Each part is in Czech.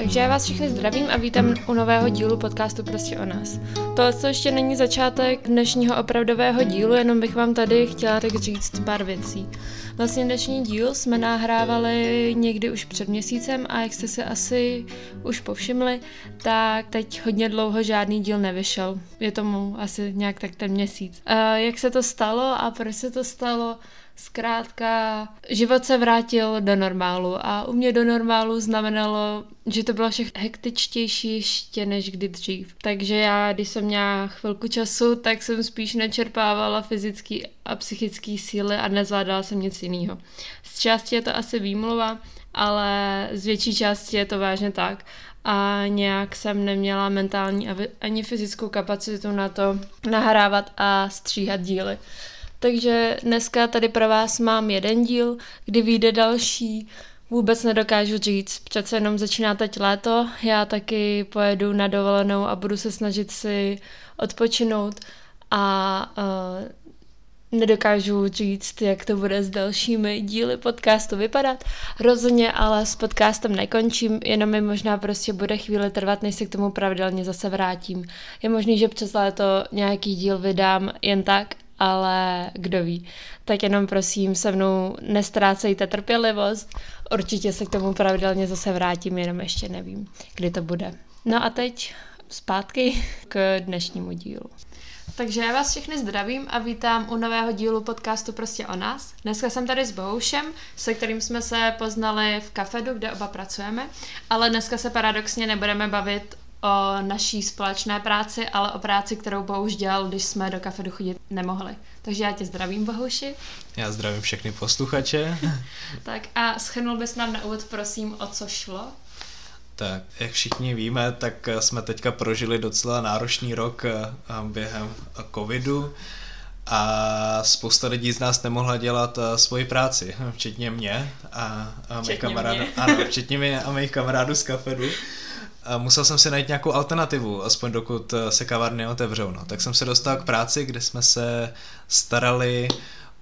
Takže já vás všechny zdravím a vítám u nového dílu podcastu Prostě o nás. Tohle to ještě není začátek dnešního opravdového dílu, jenom bych vám tady chtěla tak říct pár věcí. Vlastně dnešní díl jsme nahrávali někdy už před měsícem a jak jste si asi už povšimli, tak teď hodně dlouho žádný díl nevyšel. Je tomu asi nějak tak ten měsíc. Uh, jak se to stalo a proč se to stalo? Zkrátka, život se vrátil do normálu a u mě do normálu znamenalo, že to bylo všechno hektičtější ještě než kdy dřív. Takže já, když jsem měla chvilku času, tak jsem spíš nečerpávala fyzický a psychický síly a nezvládala jsem nic jiného. Z části je to asi výmluva, ale z větší části je to vážně tak a nějak jsem neměla mentální ani fyzickou kapacitu na to nahrávat a stříhat díly. Takže dneska tady pro vás mám jeden díl, kdy vyjde další. Vůbec nedokážu říct, přece jenom začíná teď léto, já taky pojedu na dovolenou a budu se snažit si odpočinout a uh, nedokážu říct, jak to bude s dalšími díly podcastu vypadat. Rozhodně ale s podcastem nekončím, jenom mi možná prostě bude chvíli trvat, než se k tomu pravidelně zase vrátím. Je možný, že přes léto nějaký díl vydám jen tak, ale kdo ví. Tak jenom prosím se mnou nestrácejte trpělivost, určitě se k tomu pravidelně zase vrátím, jenom ještě nevím, kdy to bude. No a teď zpátky k dnešnímu dílu. Takže já vás všechny zdravím a vítám u nového dílu podcastu Prostě o nás. Dneska jsem tady s Bohušem, se kterým jsme se poznali v kafedu, kde oba pracujeme, ale dneska se paradoxně nebudeme bavit o naší společné práci, ale o práci, kterou Bohuš dělal, když jsme do kafedu chodit nemohli. Takže já tě zdravím, Bohuši. Já zdravím všechny posluchače. tak a schrnul bys nám na úvod, prosím, o co šlo? Tak, jak všichni víme, tak jsme teďka prožili docela náročný rok eh, během covidu a spousta lidí z nás nemohla dělat uh, svoji práci, včetně mě a, a mých kamarádů. Ano, včetně mě a mých kamarádů z kafedu musel jsem si najít nějakou alternativu, aspoň dokud eh, se kavárny otevřou. No. Tak jsem se dostal k práci, kde jsme se starali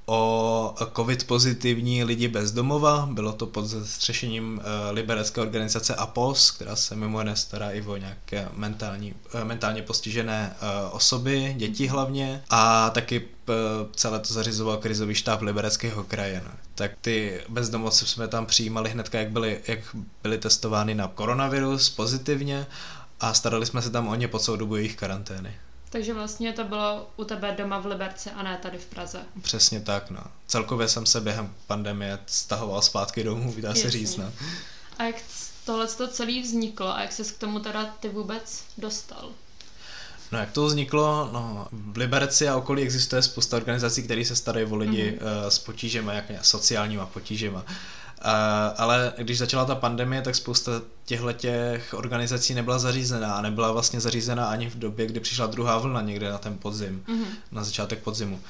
o covid pozitivní lidi bez domova. Bylo to pod zastřešením eh, liberecké organizace APOS, která se mimo jiné stará i o nějaké mentální, eh, mentálně postižené osoby, děti hlavně. A taky celé to zařizoval krizový štáb libereckého kraje. No. Tak ty bezdomovci jsme tam přijímali hned, jak byli, jak byli testovány na koronavirus pozitivně a starali jsme se tam o ně po celou dobu jejich karantény. Takže vlastně to bylo u tebe doma v Liberci a ne tady v Praze. Přesně tak, no. Celkově jsem se během pandemie stahoval zpátky domů, dá se říct, no. A jak tohle to celé vzniklo a jak ses k tomu teda ty vůbec dostal? No jak to vzniklo? No, v Liberci a okolí existuje spousta organizací, které se starají o lidi mm-hmm. uh, s potížemi, jak sociálníma potížema. Uh, ale když začala ta pandemie, tak spousta těchto těch organizací nebyla zařízená a nebyla vlastně zařízená ani v době, kdy přišla druhá vlna někde na ten podzim, mm-hmm. na začátek podzimu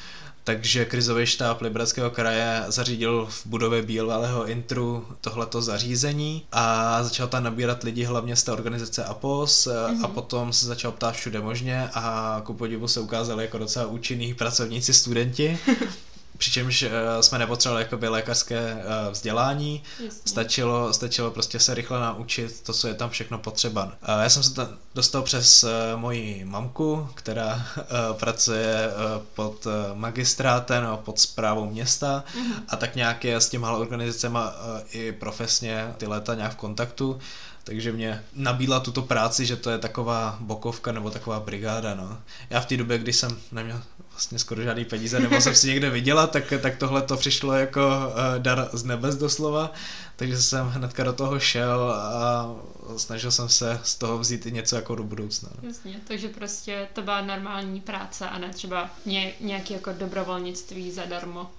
takže krizový štáb Libereckého kraje zařídil v budově Bílého intru tohleto zařízení a začal tam nabírat lidi hlavně z té organizace APOS mm-hmm. a mhm. potom se začal ptát všude možně a ku podivu se ukázali jako docela účinní pracovníci studenti přičemž uh, jsme nepotřebovali jakoby lékařské uh, vzdělání, Jasně. stačilo, stačilo prostě se rychle naučit to, co je tam všechno potřeba. Uh, já jsem se tam dostal přes uh, moji mamku, která uh, pracuje uh, pod uh, magistrátem a pod zprávou města uh-huh. a tak nějak je s těma organizacemi uh, i profesně ty léta nějak v kontaktu takže mě nabídla tuto práci, že to je taková bokovka nebo taková brigáda, no. Já v té době, kdy jsem neměl vlastně skoro žádný peníze, nebo jsem si někde vydělat, tak, tak tohle to přišlo jako uh, dar z nebes doslova, takže jsem hnedka do toho šel a snažil jsem se z toho vzít i něco jako do budoucna. No. Jasně, takže prostě to byla normální práce a ne třeba ně, nějaký jako dobrovolnictví zadarmo.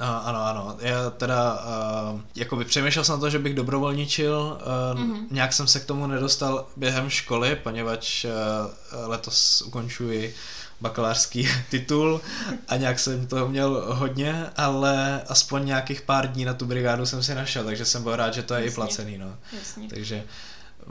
No, ano, ano. Já teda uh, jakoby přemýšlel jsem na to, že bych dobrovolničil. Uh, mm-hmm. Nějak jsem se k tomu nedostal během školy, poněvadž uh, letos ukončuji bakalářský titul a nějak jsem toho měl hodně, ale aspoň nějakých pár dní na tu brigádu jsem si našel, takže jsem byl rád, že to je Jasně. i placený. No. Jasně. Takže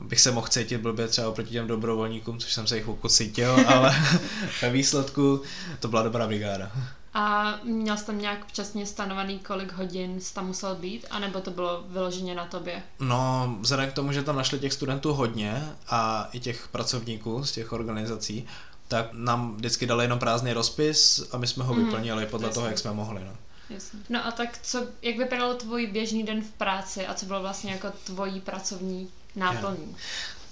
bych se mohl cítit blbě třeba oproti těm dobrovolníkům, což jsem se jich pokud cítil, ale ve výsledku to byla dobrá brigáda. A měl jsi tam nějak přesně stanovený, kolik hodin jsi tam musel být, anebo to bylo vyloženě na tobě? No, vzhledem k tomu, že tam našli těch studentů hodně a i těch pracovníků z těch organizací, tak nám vždycky dali jenom prázdný rozpis a my jsme ho mm, vyplnili podle jasný. toho, jak jsme mohli. No. Jasně. No a tak co, jak vypadal tvůj běžný den v práci a co bylo vlastně jako tvojí pracovní náplní?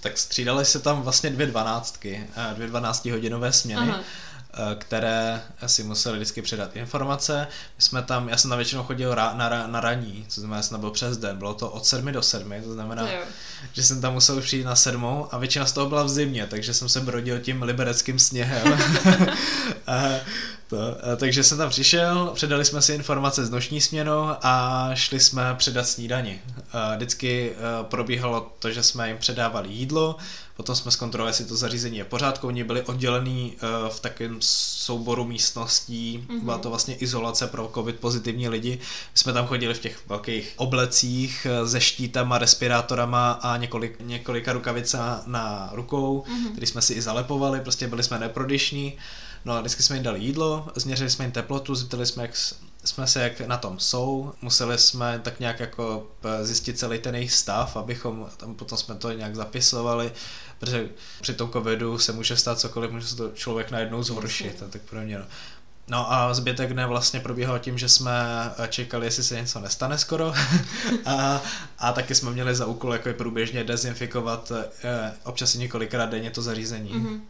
Tak střídaly se tam vlastně dvě dvanáctky, eh, dvě dvanáctihodinové směny. Aha které si museli vždycky předat informace. My jsme tam, já jsem tam většinou chodil ra, na, na raní, co znamená, že jsem byl přes den, bylo to od sedmi do sedmi, to znamená, to že jsem tam musel přijít na sedmou a většina z toho byla v zimě, takže jsem se brodil tím libereckým sněhem. a, to, a, takže jsem tam přišel, předali jsme si informace z noční směnou a šli jsme předat snídani. A vždycky a, probíhalo to, že jsme jim předávali jídlo, Potom jsme zkontrolovali, jestli to zařízení je pořádku. Oni byli oddělený uh, v takovém souboru místností. Mm-hmm. Byla to vlastně izolace pro covid pozitivní lidi. My jsme tam chodili v těch velkých oblecích se štítama, respirátorama a několik, několika rukavica na rukou, mm-hmm. který jsme si i zalepovali. Prostě byli jsme neprodyšní. No a vždycky jsme jim dali jídlo, změřili jsme jim teplotu, zjistili jsme, jak jsme se jak na tom jsou, museli jsme tak nějak jako zjistit celý ten jejich stav, abychom, tam potom jsme to nějak zapisovali, protože při tom covidu se může stát cokoliv, může se to člověk najednou zhoršit a tak podobně. No. No a zbytek dne vlastně probíhal tím, že jsme čekali, jestli se něco nestane skoro a, a taky jsme měli za úkol jako průběžně dezinfikovat eh, občas i několikrát denně to zařízení. Mm-hmm.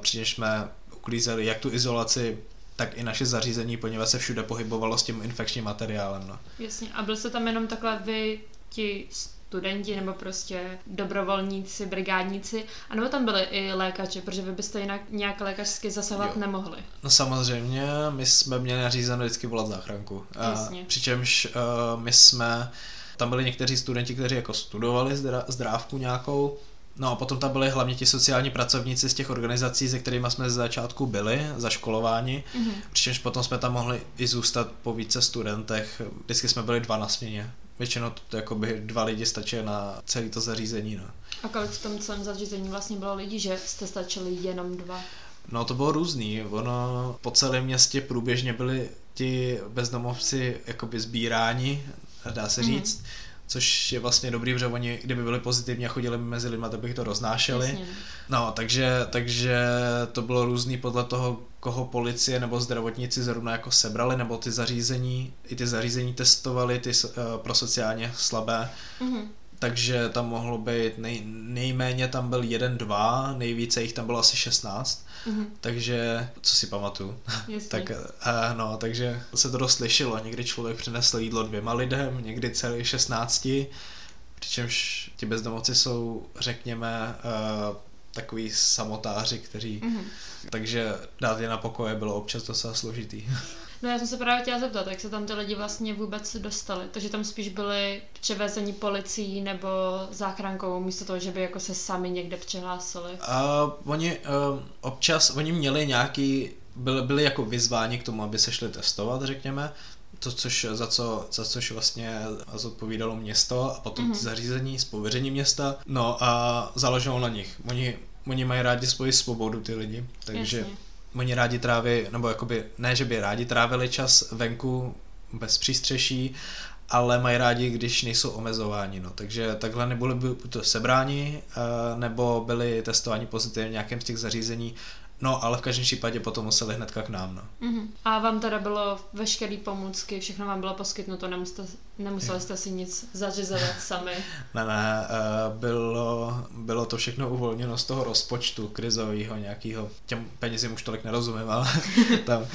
Přičemž jsme uklízeli jak tu izolaci, tak i naše zařízení, poněvadž se všude pohybovalo s tím infekčním materiálem. No. Jasně, a byl se tam jenom takhle vy, ti studenti nebo prostě dobrovolníci, brigádníci, a nebo tam byli i lékaři, protože vy byste jinak nějak lékařsky zasahovat jo. nemohli. No samozřejmě, my jsme měli nařízeno vždycky volat záchranku. Jasně. Přičemž uh, my jsme, tam byli někteří studenti, kteří jako studovali zdrávku nějakou, No a potom tam byli hlavně ti sociální pracovníci z těch organizací, se kterými jsme ze začátku byli, zaškolováni, mm-hmm. přičemž potom jsme tam mohli i zůstat po více studentech. Vždycky jsme byli dva na směně. Většinou to, jakoby dva lidi stačí na celé to zařízení. No. A kolik v tom celém zařízení vlastně bylo lidí, že jste stačili jenom dva? No to bylo různý. Ono po celém městě průběžně byli ti bezdomovci jakoby sbíráni, dá se mhm. říct. Mm-hmm což je vlastně dobrý, protože oni, kdyby byli pozitivní a chodili mezi lidmi, tak bych to roznášeli. Jasně. No, takže, takže to bylo různý podle toho, koho policie nebo zdravotníci zrovna jako sebrali, nebo ty zařízení, i ty zařízení testovali, ty uh, pro sociálně slabé. Mm-hmm takže tam mohlo být, nej, nejméně tam byl jeden, dva, nejvíce jich tam bylo asi 16, mm-hmm. takže, co si pamatuju, tak, uh, no, takže se to dost lišilo, někdy člověk přinesl jídlo dvěma lidem, někdy celý 16, přičemž ti bezdomovci jsou, řekněme, uh, takový samotáři, kteří, mm-hmm. takže dát je na pokoje bylo občas docela složitý. No já jsem se právě chtěla zeptat, jak se tam ty lidi vlastně vůbec dostali. Takže tam spíš byli převezeni policií nebo záchrankou, místo toho, že by jako se sami někde přihlásili. Uh, oni uh, občas, oni měli nějaký, byli, byli jako vyzváni k tomu, aby se šli testovat, řekněme, to, což, za, co, za což vlastně zodpovídalo město a potom mm-hmm. zařízení z pověření města. No a záleželo na nich. Oni, oni mají rádi svoji svobodu, ty lidi, takže Jasně oni rádi tráví, nebo jakoby ne, že by rádi trávili čas venku bez přístřeší, ale mají rádi, když nejsou omezováni. No. Takže takhle nebyli by to sebráni, eh, nebo byli testováni pozitivně v nějakém z těch zařízení, No, ale v každém případě potom museli hnedka k nám, no. Mm-hmm. A vám teda bylo veškeré pomůcky, všechno vám bylo poskytnuto, nemuseli, nemuseli jste si nic zařizovat sami? ne, ne, uh, bylo, bylo to všechno uvolněno z toho rozpočtu krizového nějakého, těm penězím už tolik nerozumím, ale tam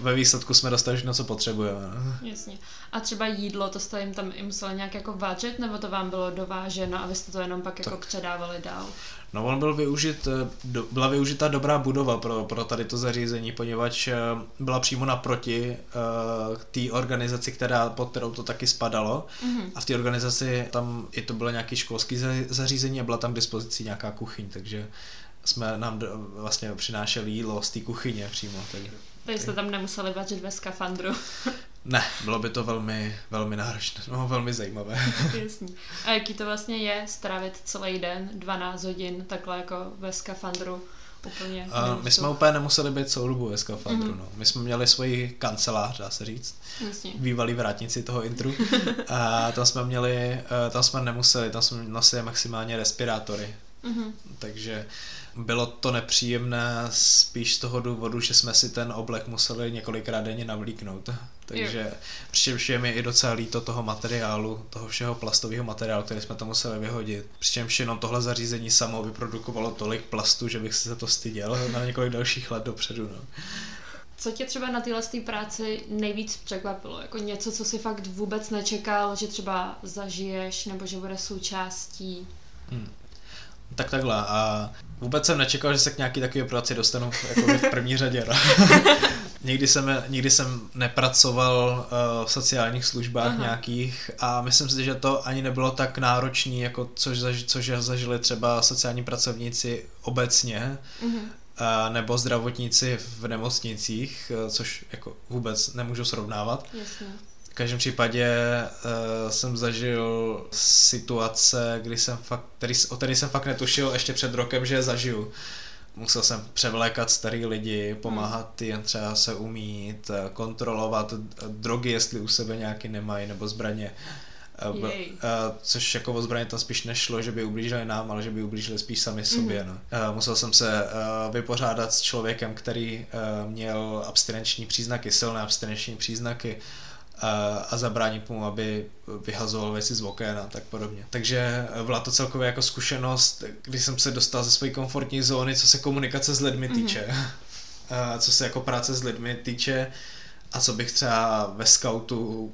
ve výsledku jsme dostali všechno, co potřebujeme. No. Jasně. A třeba jídlo, to jste jim tam i museli nějak jako vážet, nebo to vám bylo dováženo a vy jste to jenom pak jako předávali dál? No on byl využit, eh, byla využita dobrá budova pro, pro tady to zařízení, poněvadž eh, byla přímo naproti uh, té organizaci, která, pod kterou to taky spadalo. Mm-hmm. A v té organizaci tam i to bylo nějaký školský zařízení a byla tam k dispozici nějaká kuchyň, takže jsme nám do, vlastně přinášeli jídlo z té kuchyně přímo. Takže, takže jste tam nemuseli vařit ve skafandru. Ne, bylo by to velmi, velmi náročné, no, velmi zajímavé. Jasný. A jaký to vlastně je strávit celý den, 12 hodin, takhle jako ve skafandru úplně. A my jsme úplně nemuseli být celou dobu ve skafandru. Mm-hmm. No. My jsme měli svoji kancelář, dá se říct. Jasně. Bývalý vrátnici toho intru. a tam jsme měli, eh, tam jsme nemuseli, tam jsme nosili maximálně respirátory. Mm-hmm. Takže bylo to nepříjemné spíš z toho důvodu, že jsme si ten oblek museli několikrát denně navlíknout. Takže přičemž je mi i docela líto toho materiálu, toho všeho plastového materiálu, který jsme tam museli vyhodit. Přičemž jenom tohle zařízení samo vyprodukovalo tolik plastu, že bych si za to styděl na několik dalších let dopředu. No. Co tě třeba na téhle práci nejvíc překvapilo? Jako něco, co si fakt vůbec nečekal, že třeba zažiješ nebo že bude součástí? Hmm. Tak takhle. A vůbec jsem nečekal, že se k nějaký takový operaci dostanu jako v první řadě. No. nikdy, jsem, nikdy jsem nepracoval uh, v sociálních službách Aha. nějakých a myslím si, že to ani nebylo tak náročné, jako což, zaž, což zažili třeba sociální pracovníci obecně. Uh, nebo zdravotníci v nemocnicích, uh, což jako vůbec nemůžu srovnávat. Jasně každém případě uh, jsem zažil situace, kdy jsem fakt, který, o který jsem fakt netušil ještě před rokem, že je zažiju. Musel jsem převlékat starý lidi, pomáhat hmm. jen třeba se umít, eh, kontrolovat drogy, jestli u sebe nějaký nemají, nebo zbraně. Uh, uh, což jako o zbraně tam spíš nešlo, že by ublížili nám, ale že by ublížili spíš sami sobě. Mm. No. Uh, musel jsem se uh, vypořádat s člověkem, který uh, měl abstinenční příznaky, silné abstinenční příznaky a zabránit mu, aby vyhazoval věci z oken a tak podobně. Takže byla to celkově jako zkušenost, když jsem se dostal ze své komfortní zóny, co se komunikace s lidmi mhm. týče, mm-hmm. co se jako práce s lidmi týče a co bych třeba ve scoutu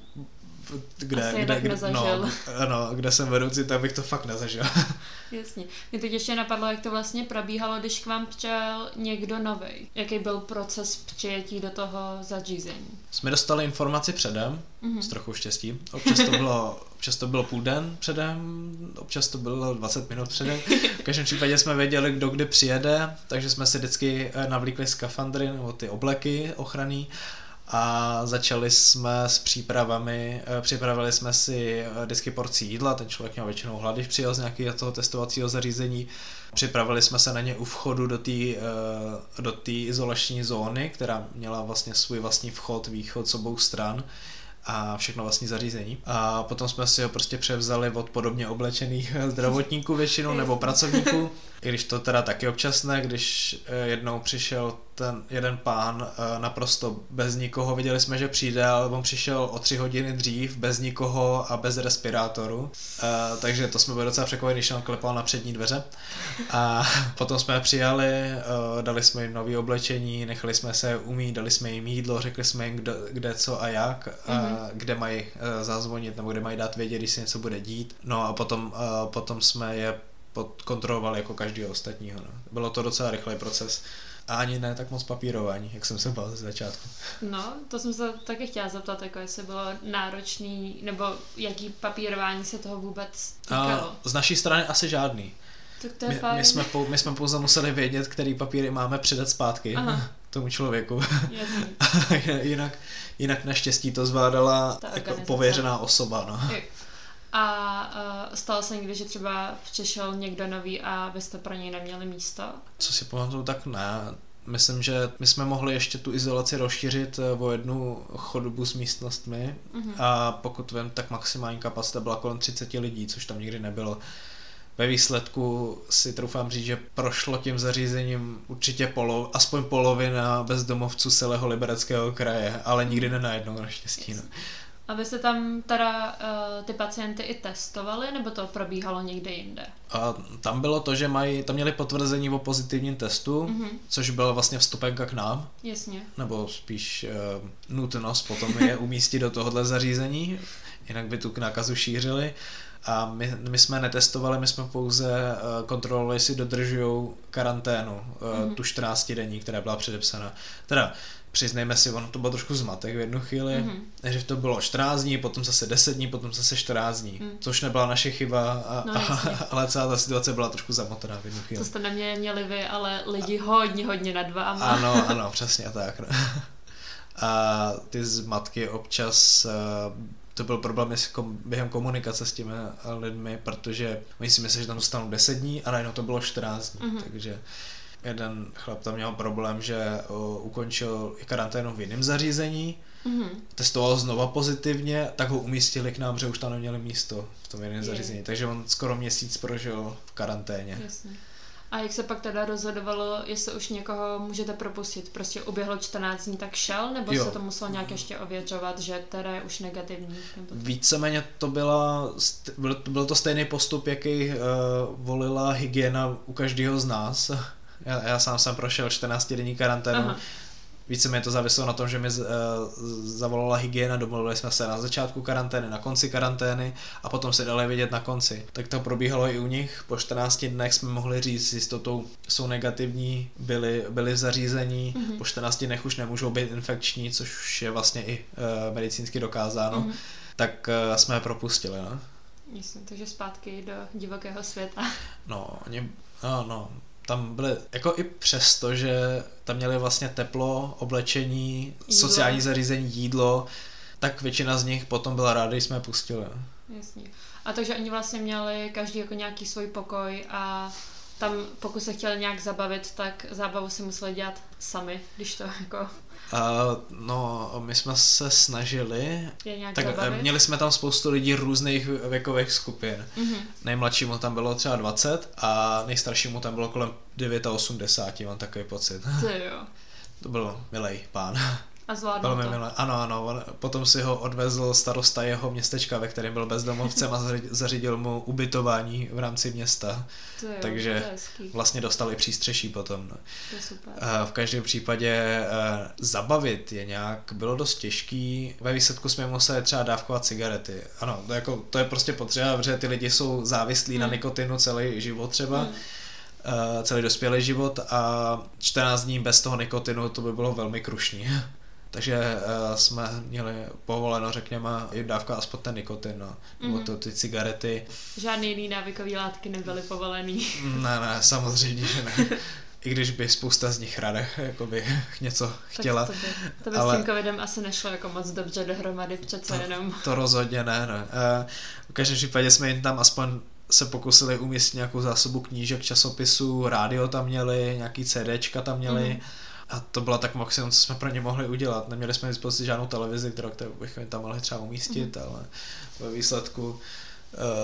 kde, Asi kde, kde, no, ano, kde jsem vedoucí, tak bych to fakt nezažil. Jasně. Mě teď ještě napadlo, jak to vlastně probíhalo, když k vám přijel někdo nový. Jaký byl proces přijetí do toho zařízení? Jsme dostali informaci předem, mm-hmm. s trochu štěstí. Občas to bylo občas to bylo půl den předem, občas to bylo 20 minut předem. V každém případě jsme věděli, kdo kdy přijede, takže jsme si vždycky eh, navlíkli skafandry nebo ty obleky ochranný a začali jsme s přípravami, eh, připravili jsme si eh, vždycky porcí jídla, ten člověk měl většinou hlad, když přijel z nějakého toho testovacího zařízení, připravili jsme se na ně u vchodu do té eh, do izolační zóny, která měla vlastně svůj vlastní vchod, východ s obou stran a všechno vlastní zařízení. A potom jsme si ho prostě převzali od podobně oblečených zdravotníků většinou nebo pracovníků, i když to teda taky občas ne, když jednou přišel ten jeden pán eh, naprosto bez nikoho, viděli jsme, že přijde, ale on přišel o tři hodiny dřív, bez nikoho a bez respirátoru, eh, takže to jsme byli docela překvapení, když on klepal na přední dveře. A potom jsme přijali, eh, dali jsme jim nové oblečení, nechali jsme se umít, dali jsme jim jídlo, řekli jsme jim, kde, kde co a jak, mm-hmm. kde mají zazvonit nebo kde mají dát vědět, když se něco bude dít. No a potom, potom jsme je kontrolovali jako každého ostatního. No. Bylo to docela rychlý proces. A ani ne tak moc papírování, jak jsem se bál ze začátku. No, to jsem se taky chtěla zeptat, jako jestli bylo náročný, nebo jaký papírování se toho vůbec týkalo. A z naší strany asi žádný. Tak to je my, fajn. My jsme, my jsme pouze museli vědět, který papíry máme předat zpátky Aha. tomu člověku. jinak, jinak naštěstí to zvládala jako pověřená osoba. No. A uh, stalo se někdy, že třeba přišel někdo nový a vy jste pro něj neměli místo? Co si pamatuju, tak ne. Myslím, že my jsme mohli ještě tu izolaci rozšířit eh, o jednu chodbu s místnostmi uh-huh. a pokud vím, tak maximální kapacita byla kolem 30 lidí, což tam nikdy nebylo. Ve výsledku si troufám říct, že prošlo tím zařízením určitě polo, aspoň polovina bezdomovců celého libereckého kraje, ale nikdy ne najednou naštěstí. No. A vy jste tam teda uh, ty pacienty i testovali, nebo to probíhalo někde jinde? A tam bylo to, že mají, tam měli potvrzení o pozitivním testu, mm-hmm. což byla vlastně vstupenka k nám. Jasně. Nebo spíš uh, nutnost potom je umístit do tohohle zařízení, jinak by tu nákazu šířili. A my, my jsme netestovali, my jsme pouze uh, kontrolovali, jestli dodržují karanténu, uh, mm-hmm. tu 14 denní, která byla předepsána. Teda přiznejme si, ono to bylo trošku zmatek v jednu chvíli, mm-hmm. že to bylo 14 dní, potom zase 10 dní, potom zase 14 dní, mm. což nebyla naše chyba, a, no, a, ale celá ta situace byla trošku zamotaná v jednu chvíli. To jste neměli vy, ale lidi hodně, hodně nad váma. Ano, ano, přesně tak. No. A ty zmatky občas eh, to byl problém během komunikace s těmi lidmi, protože oni si mysleli, že tam dostanou 10 dní a najednou to bylo 14 dní, mm-hmm. takže jeden chlap tam měl problém, že o, ukončil karanténu v jiném zařízení, mm-hmm. testoval znova pozitivně, tak ho umístili k nám, že už tam neměli místo v tom jiném zařízení. Takže on skoro měsíc prožil v karanténě. Jasně. A jak se pak teda rozhodovalo, jestli už někoho můžete propustit? Prostě uběhlo 14 dní, tak šel? Nebo jo. se to muselo nějak ještě ověřovat, že teda je už negativní? Nebo... Víceméně to byla, byl, byl to stejný postup, jaký uh, volila hygiena u každého z nás. Já, já sám jsem prošel 14 denní karanténu. Aha mě to záviselo na tom, že mi uh, zavolala hygiena, domluvili jsme se na začátku karantény, na konci karantény a potom se dali vidět na konci. Tak to probíhalo i u nich. Po 14 dnech jsme mohli říct s jistotou, jsou negativní, byli, byli v zařízení, mm-hmm. po 14 dnech už nemůžou být infekční, což je vlastně i uh, medicínsky dokázáno. Mm-hmm. Tak uh, jsme je propustili. No? Jasně, takže zpátky do divokého světa. No, oni, no, no, tam byly, jako i přesto, že tam měli vlastně teplo, oblečení, jídlo. sociální zařízení, jídlo, tak většina z nich potom byla ráda, když jsme je pustili. Jasně. A takže oni vlastně měli každý jako nějaký svůj pokoj a tam pokud se chtěli nějak zabavit, tak zábavu si museli dělat sami, když to jako Uh, no, my jsme se snažili. Tak zabavit? měli jsme tam spoustu lidí různých věkových skupin. Mm-hmm. Nejmladšímu tam bylo třeba 20 a nejstaršímu tam bylo kolem 89, mám takový pocit. To jo. To byl milý pán. A zvládl to. Milé. Ano, ano. On, potom si ho odvezl starosta jeho městečka, ve kterém byl bezdomovcem a zařídil mu ubytování v rámci města. To je, Takže to vlastně dostali přístřeší potom. No. To je super. V každém případě eh, zabavit je nějak bylo dost těžký. Ve výsledku jsme museli třeba dávkovat cigarety. Ano, to, jako, to je prostě potřeba, protože ty lidi jsou závislí hmm. na nikotinu celý život třeba. Hmm celý dospělý život a 14 dní bez toho nikotinu to by bylo velmi krušný. Takže uh, jsme měli povoleno, řekněme, i dávka aspoň ten nikotin, no. nebo mm-hmm. to, ty cigarety. Žádný jiný návykový látky nebyly povolený. ne, ne, samozřejmě, že ne. I když by spousta z nich ráda jakoby něco chtěla. Tak to by, to by ale... s tím covidem asi nešlo jako moc dobře dohromady, přece to, jenom. To rozhodně ne, ne. Uh, v každém případě jsme jim tam aspoň se pokusili umístit nějakou zásobu knížek, časopisů, rádio tam měli, nějaký CDčka tam měli. Mm-hmm a to byla tak maximum, co jsme pro ně mohli udělat. Neměli jsme dispozici žádnou televizi, kterou, kterou bychom tam mohli třeba umístit, mm. ale ve výsledku uh,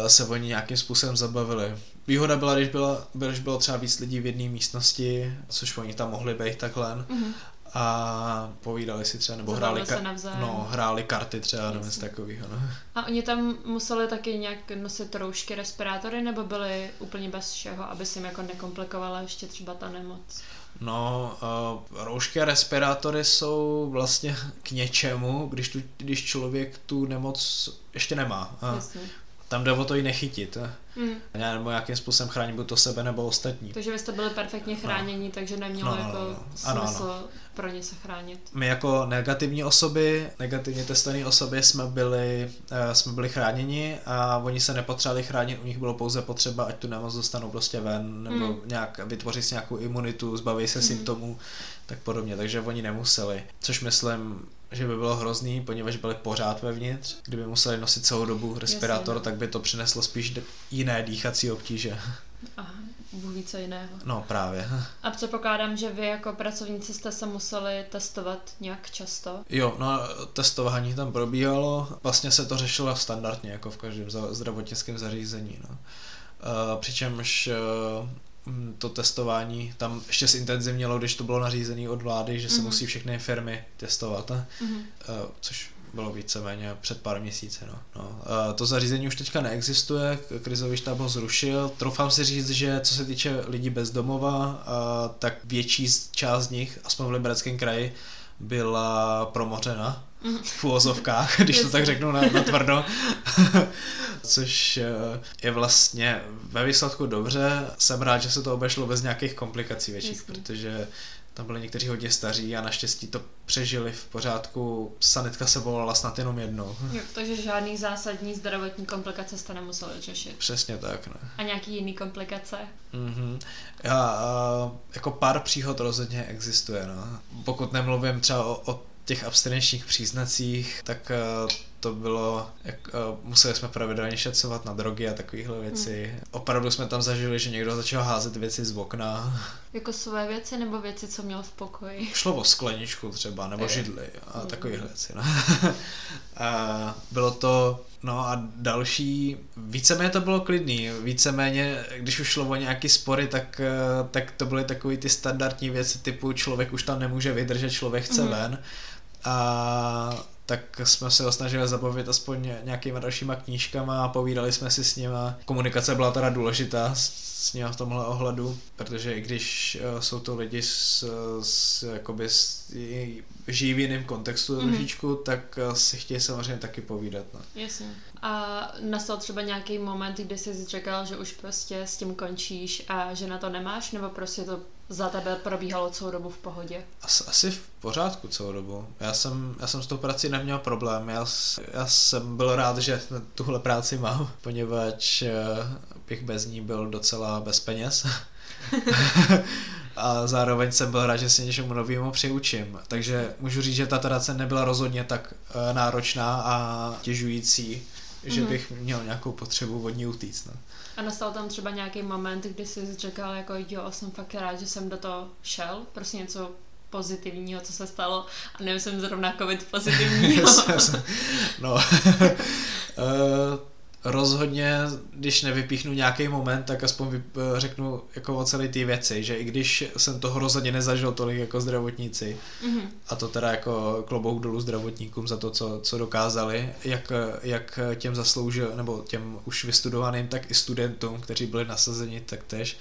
se oni nějakým způsobem zabavili. Výhoda byla, když, byla, když bylo třeba víc lidí v jedné místnosti, což oni tam mohli být takhle, mm. A povídali si třeba, nebo hráli, ka- no, hráli karty třeba, nebo něco takového. No. A oni tam museli taky nějak nosit roušky, respirátory, nebo byli úplně bez všeho, aby si jim jako nekomplikovala ještě třeba ta nemoc? No, uh, roušky a respirátory jsou vlastně k něčemu, když, tu, když člověk tu nemoc ještě nemá. Jasně. Tam jde o to i nechytit. Mm. Nebo nějakým způsobem chránit buď to sebe nebo ostatní. Takže vy jste byli perfektně chráněni, no. takže nemělo no, no, jako no, no. smysl ano, ano. pro ně se chránit. My jako negativní osoby, negativně testované osoby jsme byli, uh, jsme byli chráněni a oni se nepotřebovali chránit, u nich bylo pouze potřeba, ať tu nemoc dostanou prostě ven, nebo mm. nějak vytvořit si nějakou imunitu, zbaví se mm. symptomů, tak podobně, takže oni nemuseli. Což myslím, že by bylo hrozný, poněvadž byli pořád vevnitř. Kdyby museli nosit celou dobu respirátor, Jasně, tak by to přineslo spíš jiné dýchací obtíže. Aha, Bůh ví co jiného. No právě. A předpokládám, že vy jako pracovníci jste se museli testovat nějak často? Jo, no testování tam probíhalo, vlastně se to řešilo standardně, jako v každém zdravotnickém zařízení. No. Uh, přičemž uh, to testování tam ještě zintenzivnělo, když to bylo nařízené od vlády, že se mm-hmm. musí všechny firmy testovat, mm-hmm. což bylo víceméně před pár měsíci. No. No. To zařízení už teďka neexistuje, krizový štáb ho zrušil. Troufám si říct, že co se týče lidí bez domova, tak větší část z nich, aspoň v Libereckém kraji, byla promořena v úvozovkách, když to tak řeknu na, na tvrdo. Což eh, je vlastně ve výsledku dobře. Jsem rád, že se to obešlo bez nějakých komplikací větších, Jasně. protože tam byli někteří hodně staří a naštěstí to přežili v pořádku. Sanitka se volala snad jenom jednou. Jo, takže žádný zásadní zdravotní komplikace jste nemuseli řešit. Přesně tak, ne. A nějaký jiný komplikace? Mhm. Já, jako pár příhod rozhodně existuje, no. Pokud nemluvím třeba o, o těch abstinenčních příznacích, tak to bylo, jak, uh, museli jsme pravidelně šetřovat na drogy a takovéhle věci. Hmm. Opravdu jsme tam zažili, že někdo začal házet věci z okna. Jako své věci nebo věci, co měl v pokoji? Šlo o skleničku třeba, nebo je. židli a hmm. takovéhle věci. No. a bylo to No a další, víceméně to bylo klidný, víceméně, když už šlo o nějaký spory, tak, eh, tak to byly takové ty standardní věci typu člověk už tam nemůže vydržet, člověk chce mm-hmm. ven a tak jsme se ho snažili zabavit aspoň nějakýma dalšíma knížkama a povídali jsme si s nima. Komunikace byla teda důležitá s, s nima v tomhle ohledu, protože i když uh, jsou to lidi s, s, jakoby s, žijí v jiném kontextu mm-hmm. trošičku, tak uh, si chtějí samozřejmě taky povídat. No. Jasně. A nastal třeba nějaký moment, kdy jsi řekl, že už prostě s tím končíš a že na to nemáš, nebo prostě to za tebe probíhalo celou dobu v pohodě? Asi, asi v pořádku celou dobu. Já jsem, já jsem s tou prací neměl problém. Já, já jsem byl rád, že tuhle práci mám, poněvadž eh, bych bez ní byl docela bez peněz. a zároveň jsem byl rád, že si něčemu novému přiučím. Takže můžu říct, že ta práce nebyla rozhodně tak eh, náročná a těžující, že mm-hmm. bych měl nějakou potřebu od ní utíct. No. A nastal tam třeba nějaký moment, kdy jsi řekl, jako jo, jsem fakt rád, že jsem do toho šel, prostě něco pozitivního, co se stalo a nemyslím zrovna covid pozitivního. no, uh, rozhodně, když nevypíchnu nějaký moment, tak aspoň vyp, řeknu jako o celé ty věci, že i když jsem toho rozhodně nezažil tolik jako zdravotníci, mm-hmm. a to teda jako klobouk dolů zdravotníkům za to, co, co dokázali, jak, jak těm zasloužil, nebo těm už vystudovaným, tak i studentům, kteří byli nasazeni tak tež,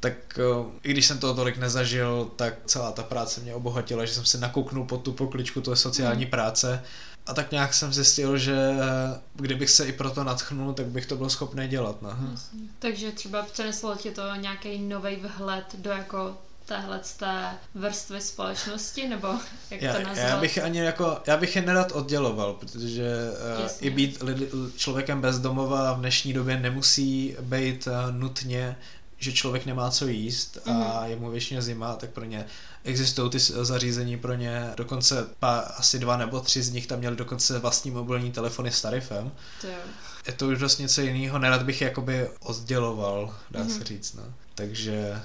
tak i když jsem toho tolik nezažil, tak celá ta práce mě obohatila, že jsem se nakouknul pod tu pokličku, to je sociální mm. práce a tak nějak jsem zjistil, že kdybych se i proto natchnul, tak bych to byl schopný dělat. No. Takže třeba přineslo ti to nějaký nový vhled do jako téhle té vrstvy společnosti, nebo jak já, to nazvat? Já bych ani jako, já bych je nerad odděloval, protože uh, i být lidi, člověkem bezdomova v dnešní době nemusí být uh, nutně že člověk nemá co jíst a mm-hmm. je mu většině zima, tak pro ně existují ty zařízení pro ně, dokonce pa, asi dva nebo tři z nich tam měli dokonce vlastní mobilní telefony s tarifem. To je. je to už dost něco jiného, nerad bych je jakoby odděloval, dá mm-hmm. se říct, no. Takže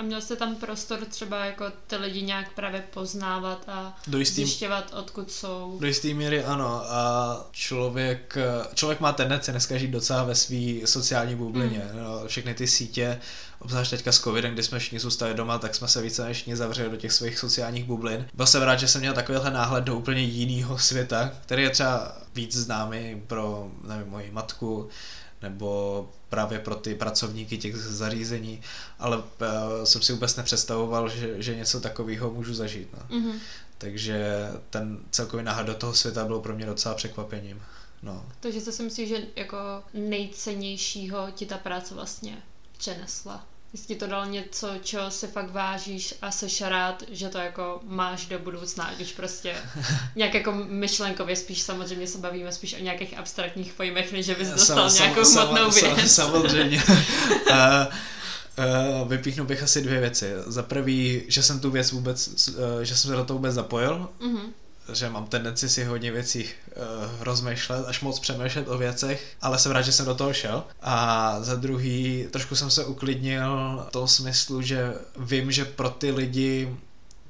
a měl jste tam prostor třeba jako ty lidi nějak právě poznávat a do jistý, zjišťovat, odkud jsou? Do jisté míry ano. A člověk, člověk má tendenci dneska žít docela ve své sociální bublině. Mm. No, všechny ty sítě, obzvlášť teďka s covidem, kdy jsme všichni zůstali doma, tak jsme se více než zavřeli do těch svých sociálních bublin. Byl jsem rád, že jsem měl takovýhle náhled do úplně jiného světa, který je třeba víc známý pro, nevím, moji matku, nebo právě pro ty pracovníky těch zařízení, ale uh, jsem si vůbec nepředstavoval, že, že něco takového můžu zažít. No. Mm-hmm. Takže ten celkový náhled do toho světa byl pro mě docela překvapením. No. Takže co si myslíš, že jako nejcennějšího ti ta práce vlastně přenesla? Jestli ti to dalo něco, čeho si fakt vážíš a jsi rád, že to jako máš do budoucna, už prostě nějak jako myšlenkově spíš samozřejmě se bavíme spíš o nějakých abstraktních pojmech, než že bys dostal sam, nějakou sam, hmotnou sam, věc. Sam, samozřejmě. uh, Uh, vypíchnu bych asi dvě věci. Za prvý, že jsem tu věc vůbec, uh, že jsem se do toho vůbec zapojil, mm-hmm že mám tendenci si hodně věcí uh, rozmýšlet, až moc přemýšlet o věcech, ale jsem rád, že jsem do toho šel. A za druhý, trošku jsem se uklidnil v tom smyslu, že vím, že pro ty lidi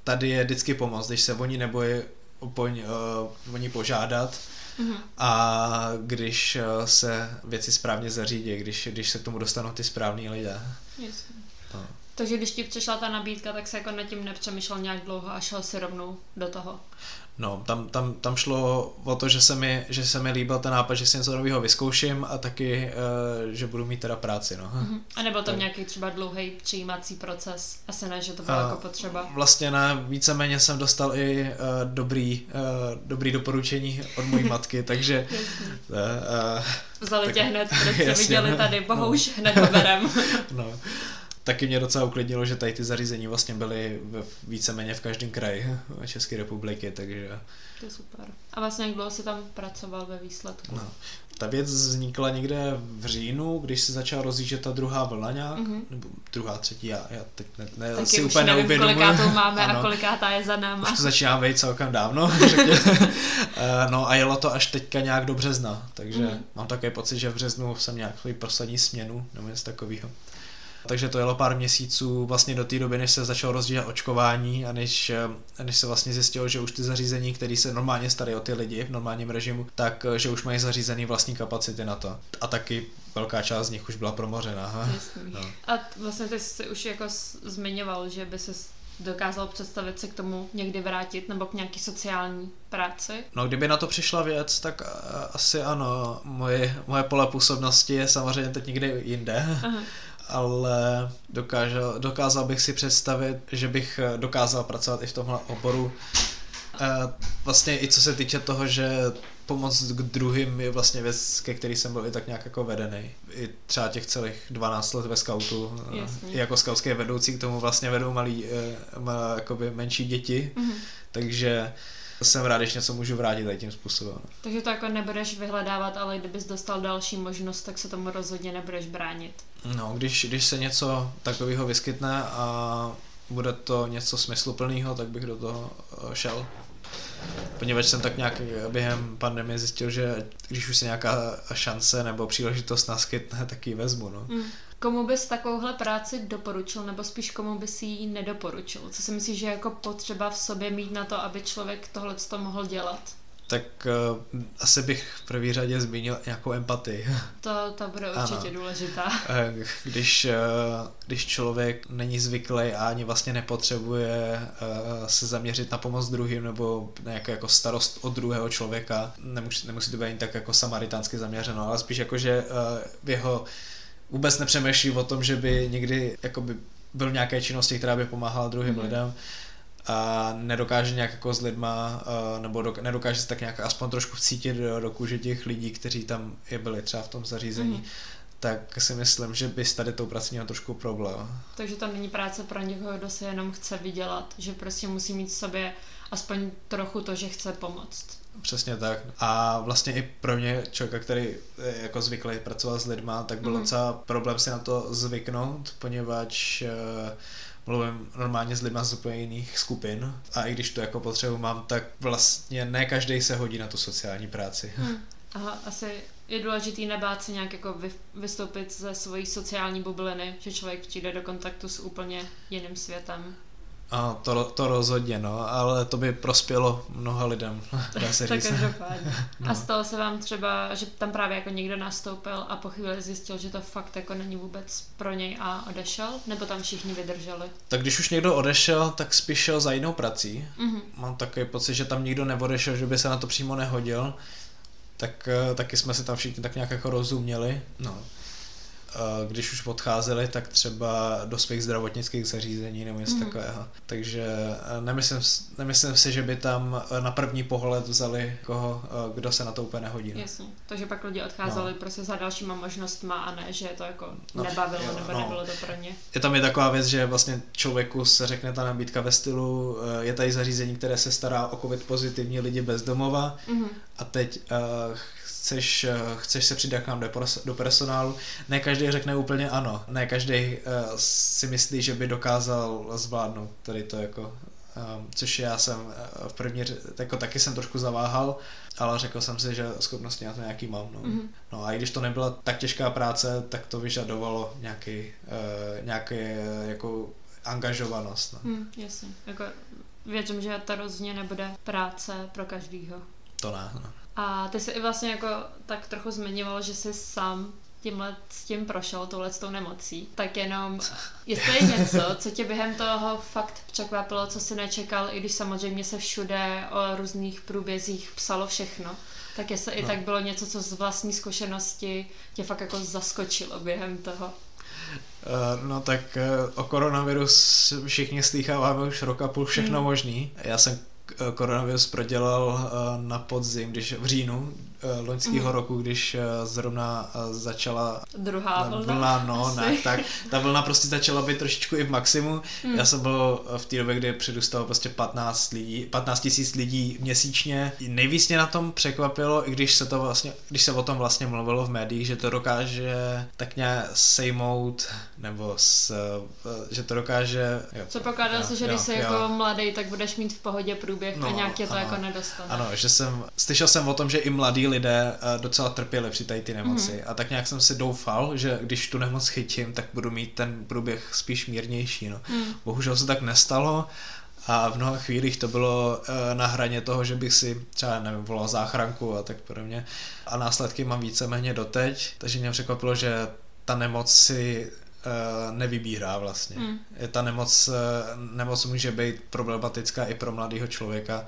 tady je vždycky pomoc, když se oni nebojí po, uh, oni požádat, Mm-hmm. A když uh, se věci správně zařídí, když, když se k tomu dostanou ty správní lidé. Jasně. No. Takže když ti přišla ta nabídka, tak se jako nad tím nepřemýšlel nějak dlouho a šel si rovnou do toho. No, tam, tam, tam šlo o to, že se, mi, že se mi líbil ten nápad, že si něco nového vyzkouším a taky, uh, že budu mít teda práci, no. Uh-huh. A nebo tam nějaký třeba dlouhý přijímací proces? Asi ne, že to bylo uh, jako potřeba. Vlastně ne, víceméně jsem dostal i uh, dobrý, uh, dobrý doporučení od mojí matky, takže... uh, uh, Vzali tak, tě hned, prostě jasně, viděli tady, bohuž, no. hned berem. no. Taky mě docela uklidnilo, že tady ty zařízení vlastně byly víceméně v každém kraji České republiky, takže... To je super. A vlastně jak dlouho jsi tam pracoval ve výsledku? No. Ta věc vznikla někde v říjnu, když se začala rozjíždět ta druhá vlna nějak, mm-hmm. nebo druhá, třetí, já, já teď ne, ne, Taky si úplně nevím, kolikátou máme ano. a kolikátá je za náma. Už to začíná být celkem dávno, eh, no a jelo to až teďka nějak do března, takže mm-hmm. mám také pocit, že v březnu jsem nějak poslední směnu, nebo něco takového. Takže to jelo pár měsíců vlastně do té doby, než se začalo rozdílet očkování a než, eh, než se vlastně zjistilo, že už ty zařízení, které se normálně starají o ty lidi v normálním režimu, tak eh, že už mají zařízený vlastní kapacity na to. A taky velká část z nich už byla promořena. No. A vlastně ty jsi už jako zmiňoval, že by se dokázal představit se k tomu někdy vrátit nebo k nějaký sociální práci? No, kdyby na to přišla věc, tak eh, asi ano. Moje, moje pole působnosti je samozřejmě teď někde jinde. Aha ale dokážel, dokázal bych si představit, že bych eh, dokázal pracovat i v tomhle oboru. E, vlastně i co se týče toho, že pomoc k druhým je vlastně věc, ke který jsem byl i tak nějak jako vedený. I třeba těch celých 12 let ve skautu, eh, Jasně. i jako skautské vedoucí k tomu vlastně vedou malý, má, jakoby menší děti, mm-hmm. takže jsem rád, když něco můžu vrátit tady tím způsobem. Takže to jako nebudeš vyhledávat, ale kdybys dostal další možnost, tak se tomu rozhodně nebudeš bránit. No, když, když se něco takového vyskytne a bude to něco smysluplného, tak bych do toho eh, šel. Poněvadž jsem tak nějak během pandemie zjistil, že když už se nějaká šance nebo příležitost naskytne, tak ji vezmu. No. Mm. Komu bys takovouhle práci doporučil, nebo spíš komu bys ji nedoporučil? Co si myslíš, že jako potřeba v sobě mít na to, aby člověk tohle to mohl dělat? Tak uh, asi bych v první řadě zmínil nějakou empatii. To, to bude určitě ano. důležitá. Eh, když, uh, když člověk není zvyklý a ani vlastně nepotřebuje uh, se zaměřit na pomoc druhým nebo nějakou jako starost od druhého člověka, nemusí, nemusí to být tak jako samaritánsky zaměřeno, ale spíš jako, že uh, v jeho vůbec nepřemýšlí o tom, že by někdy jakoby byl v nějaké činnosti, která by pomáhala druhým mm-hmm. lidem, a nedokáže nějak jako s lidma, nebo do, nedokáže se tak nějak aspoň trošku vcítit do, do kůže těch lidí, kteří tam je byli třeba v tom zařízení, mm. tak si myslím, že by tady tou prací měl trošku problém. Takže to není práce pro někoho, kdo se jenom chce vydělat, že prostě musí mít v sobě aspoň trochu to, že chce pomoct. Přesně tak. A vlastně i pro mě, člověka, který je jako zvyklý pracovat s lidma, tak byl mm. docela problém si na to zvyknout, poněvadž uh, mluvím normálně s lidmi z úplně jiných skupin a i když to jako potřebu mám, tak vlastně ne každý se hodí na tu sociální práci. Hmm. Aha, asi je důležitý nebát se nějak jako vystoupit ze svojí sociální bubliny, že člověk přijde do kontaktu s úplně jiným světem. A to, to rozhodně, no, ale to by prospělo mnoha lidem, dá se říct. no. A stalo se vám třeba, že tam právě jako někdo nastoupil a po chvíli zjistil, že to fakt jako není vůbec pro něj a odešel? Nebo tam všichni vydrželi? Tak když už někdo odešel, tak spíš šel za jinou prací. Mm-hmm. Mám takový pocit, že tam nikdo neodešel, že by se na to přímo nehodil. Tak eh, taky jsme se tam všichni tak nějak jako rozuměli. No když už odcházeli, tak třeba do svých zdravotnických zařízení nebo něco mm. takového. Takže eh, nemyslím, nemyslím si, že by tam eh, na první pohled vzali koho, eh, kdo se na to úplně nehodí. Jasně, takže pak lidi odcházeli no. prostě za dalšíma možnostma a ne, že to jako no, nebavilo jo, nebo no. nebylo to pro ně. Je tam je taková věc, že vlastně člověku se řekne ta nabídka ve stylu, je tady zařízení, které se stará o covid pozitivní lidi bez domova mm. a teď uh, chceš, eh, chceš se přidat k nám do, do personálu, ne každý řekne úplně ano, ne každý uh, si myslí, že by dokázal zvládnout tady to jako, um, což já jsem uh, v první, jako taky jsem trošku zaváhal, ale řekl jsem si, že schopnosti na to nějaký mám. No. Mm-hmm. no a i když to nebyla tak těžká práce, tak to vyžadovalo nějaký, uh, nějaký uh, jako angažovanost. No. Mm, jasně, jako věřím, že to rozhodně nebude práce pro každýho. To ne, no. A ty se i vlastně jako tak trochu zmiňoval, že jsi sám tímhle s tím prošel, touhle s tou nemocí. Tak jenom, jestli je něco, co tě během toho fakt překvapilo, co jsi nečekal, i když samozřejmě se všude o různých průbězích psalo všechno, tak jestli no. i tak bylo něco, co z vlastní zkušenosti tě fakt jako zaskočilo během toho. Uh, no tak uh, o koronavirus všichni slýcháváme už rok a půl všechno hmm. možný. Já jsem koronavirus prodělal eh, na podzim, když v říjnu loňského mm. roku, když uh, zrovna uh, začala druhá vlna, vlna no, ne, tak ta vlna prostě začala být trošičku i v maximu. Mm. Já jsem byl v té době, kdy předustalo prostě 15 lidí, 15 tisíc lidí měsíčně. Nejvíc mě na tom překvapilo, i když se to vlastně, když se o tom vlastně mluvilo v médiích, že to dokáže tak nějak sejmout, nebo s, že to dokáže... Jo, Co pokládá se, že jo, když jsi jako mladý, tak budeš mít v pohodě průběh no, a nějak je to ano, jako nedostane. Ano, že jsem, slyšel jsem o tom, že i mladí lidé eh, docela trpěli při tady ty nemoci mm-hmm. a tak nějak jsem si doufal, že když tu nemoc chytím, tak budu mít ten průběh spíš mírnější. No. Mm. Bohužel se tak nestalo a v mnoha chvílích to bylo eh, na hraně toho, že bych si třeba nevím, volal záchranku a tak podobně. A následky mám víceméně doteď, takže mě překvapilo, že ta nemoc si uh, nevybírá vlastně. Mm. Ta nemoc, nemoc může být problematická i pro mladého člověka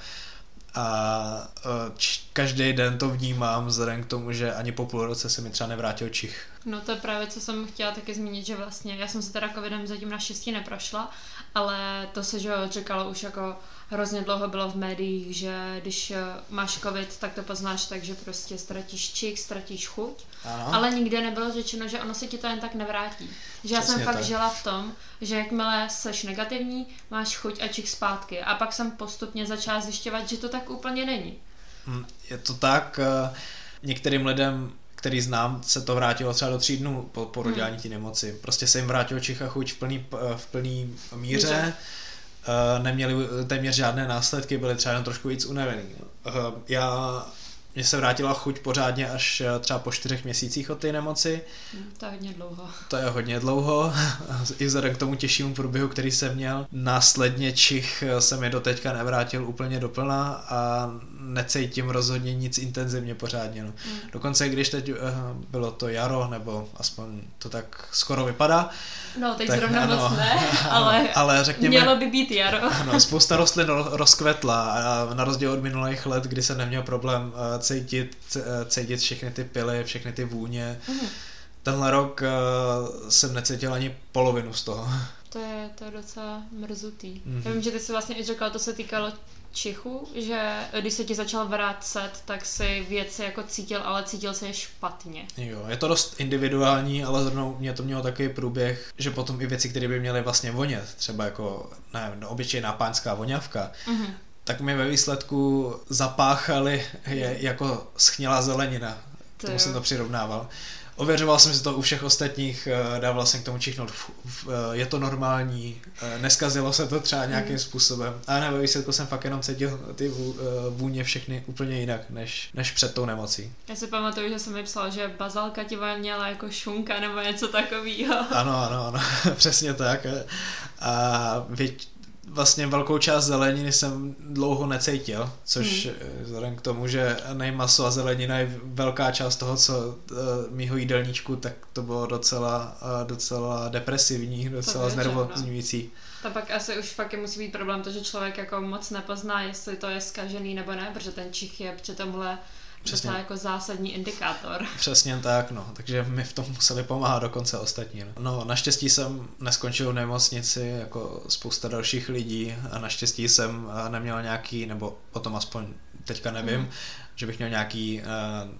a uh, každý den to vnímám vzhledem k tomu, že ani po půl roce se mi třeba nevrátil čich. No to je právě, co jsem chtěla taky zmínit, že vlastně já jsem se teda covidem zatím naštěstí neprošla, ale to se, že čekalo už jako hrozně dlouho bylo v médiích, že když eh, máš covid, tak to poznáš tak, že prostě ztratíš čich, ztratíš chuť, ano. ale nikde nebylo řečeno, že ono se ti to jen tak nevrátí. Že já jsem fakt tak. žila v tom, že jakmile seš negativní, máš chuť a čich zpátky. A pak jsem postupně začala zjišťovat, že to tak úplně není. Hm, je to tak, eh, některým lidem který znám, se to vrátilo třeba do tří dnů po porodání hmm. té nemoci. Prostě se jim vrátilo čicha chuť v plný, v plný míře. míře neměli téměř žádné následky, byli třeba jen trošku víc unavený. Uh, já mně se vrátila chuť pořádně až eh, třeba po čtyřech měsících od té nemoci. Hmm, to je hodně dlouho. To je hodně dlouho, i vzhledem k tomu těžšímu průběhu, který jsem měl. Následně čich se mi do teďka nevrátil úplně doplna a necítím rozhodně nic intenzivně pořádně. No. Hmm. Dokonce když teď uh, bylo to jaro, nebo aspoň to tak skoro vypadá. No, teď tak, zrovna ano, moc ne, ale, ano, ale řekněme, mělo by být jaro. Ano, spousta rostlin rozkvetla a na rozdíl od minulých let, kdy jsem neměl problém uh, cítit, uh, cítit všechny ty pily, všechny ty vůně. Hmm. Tenhle rok uh, jsem necítil ani polovinu z toho. To je, to je docela mrzutý. Mm-hmm. Já vím, že ty jsi vlastně i říkal, to se týkalo Čichu, že když se ti začal vracet, tak si věci jako cítil, ale cítil se je špatně. Jo, je to dost individuální, ale zrovna mě to mělo takový průběh, že potom i věci, které by měly vlastně vonět, třeba jako, nevím, obyčejná pánská voňavka, mm-hmm. tak mi ve výsledku zapáchali je jako schnělá zelenina. K tomu jsem to přirovnával. Ověřoval jsem si to u všech ostatních, eh, dával jsem k tomu čichnout, eh, je to normální, eh, neskazilo se to třeba nějakým mm. způsobem. A nebo výsledku jsem fakt jenom cítil ty vůně všechny úplně jinak, než, než před tou nemocí. Já si pamatuju, že jsem mi psal, že bazalka ti měla jako šunka nebo něco takového. Ano, ano, ano, přesně tak. A vlastně velkou část zeleniny jsem dlouho necítil, což hmm. vzhledem k tomu, že nejmaso a zelenina je velká část toho, co uh, mýho jídelníčku, tak to bylo docela, uh, docela depresivní, docela znervozňující. To pak asi už fakt musí být problém to, že člověk jako moc nepozná, jestli to je skažený nebo ne, protože ten čich je při tomhle Přesně. To jako zásadní indikátor. Přesně tak, no. Takže mi v tom museli pomáhat dokonce ostatní. No. no, naštěstí jsem neskončil v nemocnici jako spousta dalších lidí a naštěstí jsem eh, neměl nějaký, nebo o tom aspoň teďka nevím, mm. že bych měl nějaký uh,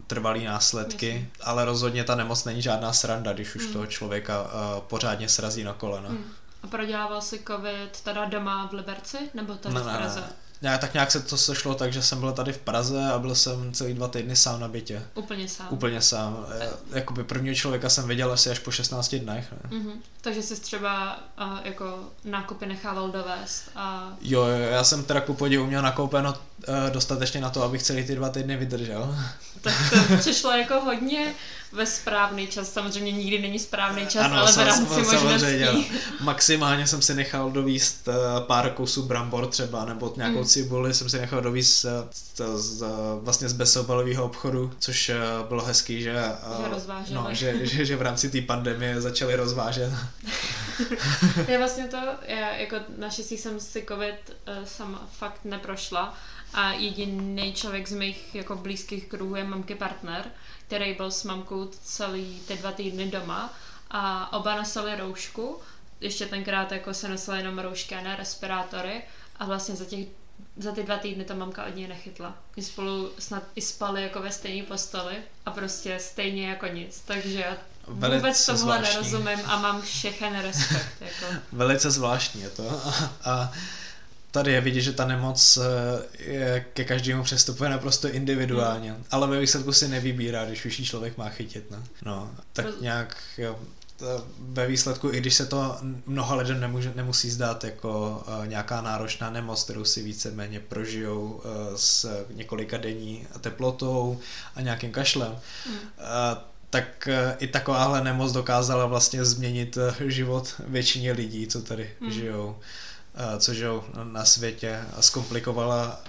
trvalý následky, Myslím. ale rozhodně ta nemoc není žádná sranda, když už mm. toho člověka uh, pořádně srazí na kolena. Mm. A prodělával si covid teda doma v Liberci, nebo tady ne, v Praze? Ne, Já tak nějak se to sešlo tak, že jsem byl tady v Praze a byl jsem celý dva týdny sám na bytě. Úplně sám. Úplně sám. E, jakoby prvního člověka jsem viděl asi až po 16 dnech. Ne? Mm-hmm. Takže jsi třeba uh, jako nákupy nechával dovést a... Jo, jo, já jsem teda ku podivu měl nakoupeno uh, dostatečně na to, abych celý ty dva týdny vydržel. Tak to přišlo jako hodně ve správný čas. Samozřejmě nikdy není správný čas, ano, ale v rámci možností. Maximálně jsem si nechal dovíst uh, pár kusů brambor třeba, nebo nějakou mm. cibuli jsem si nechal dovíst uh, z, z, vlastně z bezobalového obchodu, což uh, bylo hezký, že, uh, no, že, že, že v rámci té pandemie začali rozvážet. já vlastně to, já, jako naštěstí jsem si covid sama fakt neprošla a jediný člověk z mých jako blízkých kruhů je mamky partner, který byl s mamkou celý ty dva týdny doma a oba nosili roušku, ještě tenkrát jako se nosili jenom roušky a ne respirátory a vlastně za těch za ty dva týdny ta mamka od něj nechytla. My spolu snad i spali jako ve stejné posteli a prostě stejně jako nic. Takže Velice vůbec tohle zvláštní. nerozumím a mám všechen respekt. Jako. Velice zvláštní je to. A, a tady je vidět, že ta nemoc eh, je, ke každému přestupuje naprosto individuálně. Hmm. Ale ve výsledku si nevybírá, když jí člověk má chytit. No, no tak nějak jo, ve výsledku, i když se to mnoha lidem nemůže, nemusí zdát jako uh, nějaká náročná nemoc, kterou si víceméně prožijou uh, s několika denní teplotou a nějakým kašlem, Mm. uh, tak i takováhle nemoc dokázala vlastně změnit život většině lidí, co tady Hmm. žijou, uh, co žijou na světě a zkomplikovala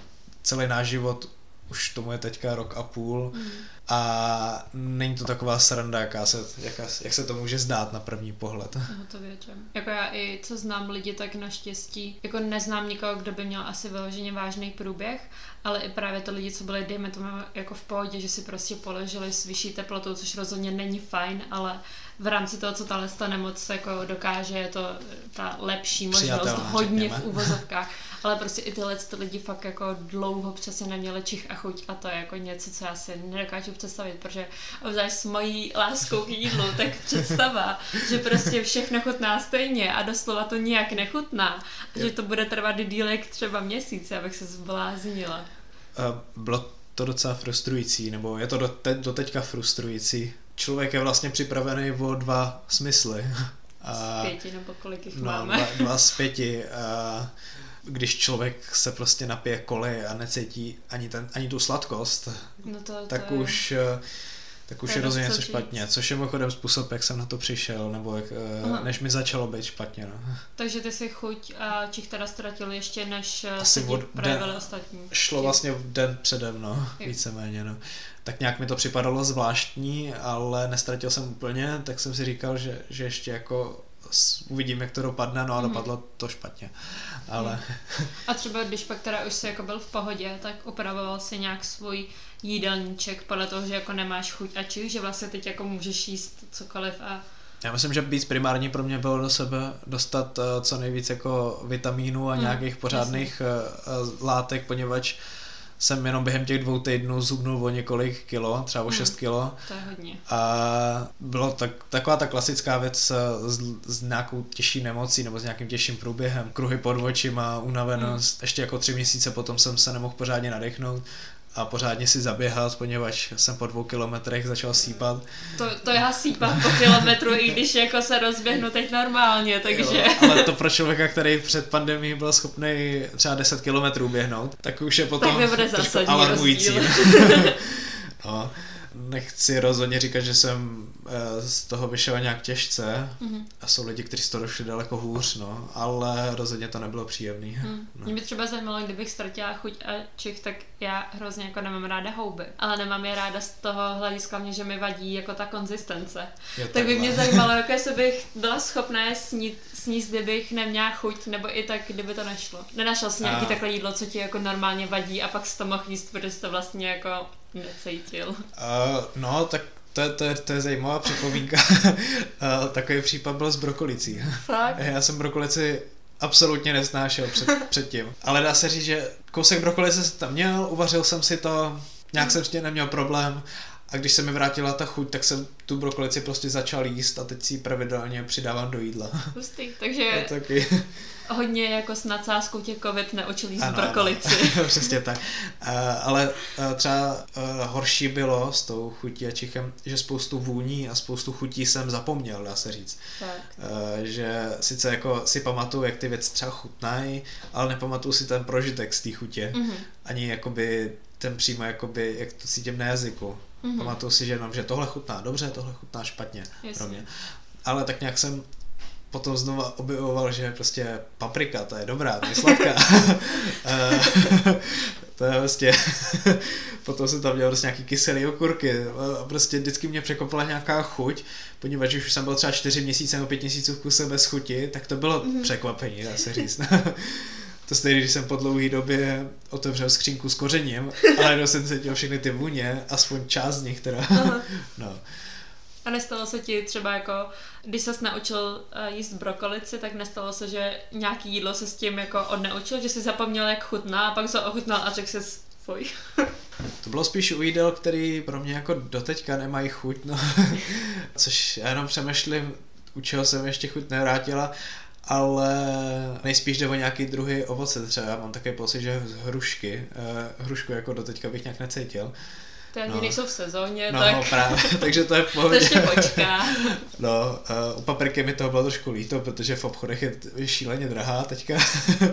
celý náš život. Už tomu je teďka rok a půl Mm. a není to taková sranda, jaká se, jaká, jak se to může zdát na první pohled. No to věřím. Jako já i co znám lidi, tak naštěstí, jako neznám nikoho, kdo by měl asi vyloženě vážný průběh, ale i právě to lidi, co byli, dejme tomu, jako v pohodě, že si prostě položili s vyšší teplotou, což rozhodně není fajn, ale v rámci toho, co tahle ta nemoc jako dokáže, je to ta lepší možnost, hodně řekněme. v úvozovkách, ale prostě i tyhle ty lidi fakt jako dlouho přesně neměli čich a chuť a to je jako něco, co já si nedokážu představit, protože obzvlášť s mojí láskou k jídlu, tak představa, že prostě všechno chutná stejně a doslova to nijak nechutná, a že to bude trvat díl jak třeba měsíc, abych se zbláznila. A Bylo to docela frustrující, nebo je to do, te, do teďka frustrující. Člověk je vlastně připravený o dva smysly. Z pěti nebo kolik jich no, máme. dva, dva z pěti. A když člověk se prostě napije koly a necítí ani, ten, ani tu sladkost, No to, tak to je- už eh, tak už je rozhodně něco co špatně, což je mimochodem způsob, jak jsem na to přišel, nebo jak, eh, Aha. než mi začalo být špatně. No. Takže ty si chuť a čich teda ztratil ještě, než Asi Asi se od- den- ostatní. Šlo vlastně v den předem, no, Jo. víceméně, no. Tak nějak mi to připadalo zvláštní, ale nestratil jsem úplně, tak jsem si říkal, že, že ještě jako uvidím, jak to dopadne, no a Mhm. dopadlo to špatně. Ale A třeba když pak teda už jsi jako byl v pohodě, tak upravoval si nějak svůj jídelníček podle toho, že jako nemáš chuť a čich, že vlastně teď jako můžeš jíst cokoliv a já myslím, že víc primární pro mě bylo do sebe dostat eh, co nejvíc jako vitamínů a Hmm, nějakých pořádných eh, eh, látek, poněvadž jsem jenom během těch dvou týdnů zubnul o několik kilo, třeba o Hmm. 6 kilo. to je hodně. A bylo tak, taková ta klasická věc s, s nějakou těžší nemocí nebo s nějakým těžším průběhem. Kruhy pod očima, unavenost. Ještě jako tři měsíce potom jsem se nemohl pořádně nadechnout a pořádně si zaběhat, poněvadž jsem po dvou kilometrech začal sípat. To, to já sípám po kilometru, i když jako se rozběhnu teď normálně, takže... Jo, ale to pro člověka, který před pandemií byl schopný třeba 10 kilometrů běhnout, tak už je potom Tak alarmující. no, nechci rozhodně říkat, že jsem eh, z toho vyšel nějak těžce, Mhm. A jsou lidi, kteří z toho došli daleko hůř, no, ale rozhodně to nebylo příjemný. Hmm. No. Mě by třeba zajímalo, kdybych ztratila chuť a čich, tak já hrozně jako nemám ráda houby. Ale nemám je ráda z toho hlediska mě, že mi vadí jako ta konzistence. Jo, Tak by mě zajímalo, jako jestli bych byla schopná je snít, sníst, kdybych neměla chuť, nebo i tak, kdyby to nešlo. Nenašel jsi nějaký A- takové jídlo, co ti jako normálně vadí a pak jsi to mohl jíst, protože jsi to vlastně jako necítil. Uh, no, tak to, je- to, to je zajímavá připomínka. takový případ byl s brokolicí. Fakt? Já jsem brokolici absolutně nesnášel před, předtím. Ale dá se říct, že kousek brokolice jsem tam měl, uvařil jsem si to, nějak jsem s tím neměl problém. A když se mi vrátila ta chuť, tak jsem tu brokolici prostě začal jíst a teď si ji pravidelně přidávám do jídla. Hustý. Je Takže taky. hodně jako s nadsázkou tě covid neučil jíst Ano, brokolici. Ano, přesně tak. Uh, ale uh, třeba uh, horší bylo s tou chutí a čichem, že spoustu vůní a spoustu chutí jsem zapomněl, dá se říct. tak. Že sice jako si pamatuju, jak ty věci třeba chutnají, ale nepamatuju si ten prožitek z té chutě. Mhm. Ani jakoby ten přímo, jakoby, jak to cítím na jazyku. Mhm. Pamatuju si, že jenom, že tohle chutná dobře, tohle chutná špatně Jasně. pro mě. Ale tak nějak jsem potom znova objevoval, že prostě paprika, to je dobrá, to je sladká. Eh, to je prostě... potom jsem tam měl prostě nějaký kyselý okurky a prostě vždycky mě překopala nějaká chuť, poněvadž už jsem byl třeba čtyři měsíce nebo pět měsíců v kuse bez chuti, tak to bylo Mhm. překvapení, dá se říct. To stejně, když jsem po dlouhé době otevřel skřínku s kořením, ale jenom jsem cítil všechny ty vůně, aspoň část z nich teda. Aha. No. A nestalo se ti třeba jako, když ses naučil uh, jíst brokolici, tak nestalo se, že nějaký jídlo se s tím jako odnaučil, že si zapomněl, jak chutná a pak se ochutnal a řekl si fuj. To bylo spíš u jídel, který pro mě jako doteďka nemají chuť, no. Což já jenom přemýšlím, u čeho jsem ještě chuť nevrátila, ale nejspíš jde o nějaký druhý ovoce třeba. Mám také pocit, že z hrušky, uh, hrušku jako doteďka bych nějak necítil. To ani no. nejsou v sezóně, no, tak... No právě, takže to je v pohodě. ještě počká. No, uh, u papriky mi toho bylo trošku líto, protože v obchodech je šíleně drahá teďka.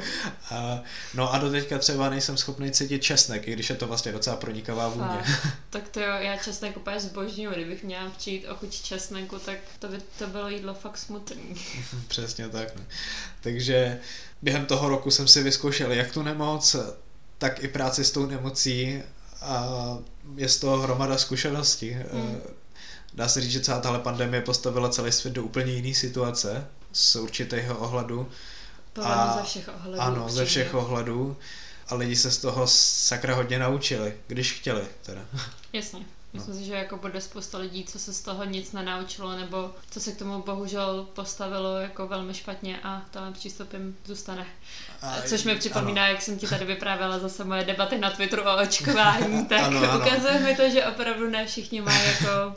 a, no a do teďka třeba nejsem schopný cítit česnek, i když je to vlastně docela pronikavá vůně. tak to jo, já česnek úplně zbožňuji, kdybych měla přijít o chuť česneku, tak to by to bylo jídlo fakt smutný. Přesně tak. Ne. Takže během toho roku jsem si vyzkoušel jak tu nemoc, tak i práci s tou nemocí a je z toho hromada zkušeností. Hmm. Dá se říct, že celá tahle pandemie postavila celý svět do úplně jiné situace z určitého ohledu. a, ze všech ohledů. Ano, ze všech ohledů. A lidi se z toho sakra hodně naučili, když chtěli teda. Jasně. Myslím no. si, že jako bude spousta lidí, co se z toho nic nenaučilo, nebo co se k tomu bohužel postavilo jako velmi špatně a tohle přístupem zůstane. A, Což mi připomíná, ano. jak jsem ti tady vyprávěla zase moje debaty na Twitteru o očkování, tak ano, ano. ukazuje mi to, že opravdu ne všichni mají jako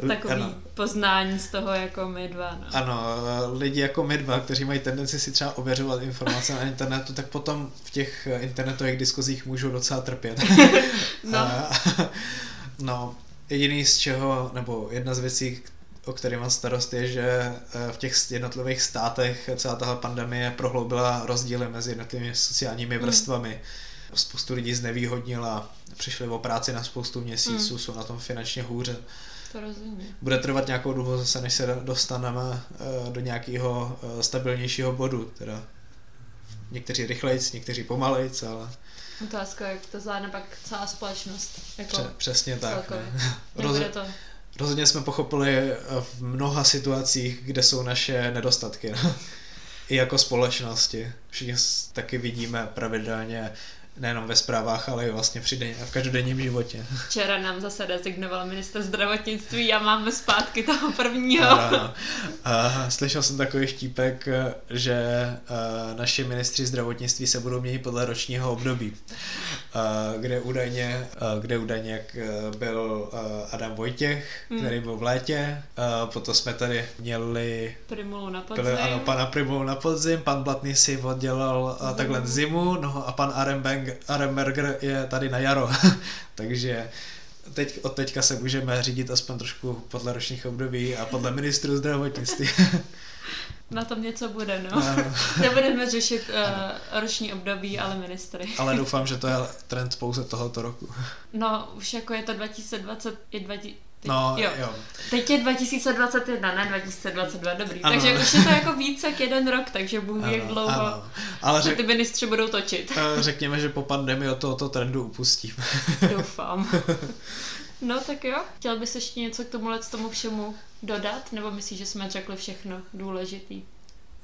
takový ano. poznání z toho jako my dva. No. Ano, lidi jako my dva, kteří mají tendenci si třeba ověřovat informace na internetu, tak potom v těch internetových diskuzích můžou docela trpět. no. A, No, jediný z čeho, nebo jedna z věcí, o které mám starost, je, že eh, v těch jednotlivých státech celá tahle pandemie prohloubila rozdíly mezi jednotlivými sociálními hmm. vrstvami. Mm. Spoustu lidí znevýhodnila, přišli o práci na spoustu měsíců, mm. jsou na tom finančně hůře. To rozumím. Bude trvat nějakou dobu zase, než se dostaneme eh, do nějakého eh, stabilnějšího bodu. Teda někteří rychlejc, někteří pomalejc, ale Otázka, jak to zvládne pak celá společnost. Jako Pře- přesně tak. Roz... to. Rozhodně jsme pochopili eh, v mnoha situacích, kde jsou naše nedostatky. No. I jako společnosti. Všichni taky vidíme pravidelně nejenom ve zprávách, ale i vlastně při den, v každodenním životě. Včera nám zase rezignoval minister zdravotnictví a máme zpátky toho prvního. Ano. A slyšel jsem takový štípek, že naši ministři zdravotnictví se budou měnit podle ročního období, kde údajně, kde údajně byl Adam Vojtěch, hmm. který byl v létě, potom jsme tady měli Primulu na podzim. Byli, ano, pana Primulu na podzim, pan Blatný si oddělal takhle zimu, no a pan Arembeng Arenberger je tady na jaro, takže teď, od teďka se můžeme řídit aspoň trošku podle ročních období a podle ministru zdravotnictví. Na tom něco bude, no. Nebudeme řešit uh, roční období, ale ministry. ale doufám, že to je trend pouze tohoto roku. No, už jako je to 2020, je 20, Teď, no, jo. jo. Teď je 2021, ne 2022, dobrý. Ano. Takže už je to jako více jak jeden rok, takže bůh jak dlouho ano. Ale řek... ty ministři budou točit. Eh, řekněme, že po pandemii od tohoto trendu upustím. Doufám. No tak jo, chtěl bys ještě něco k tomuhle tomu všemu dodat, nebo myslíš, že jsme řekli všechno důležitý?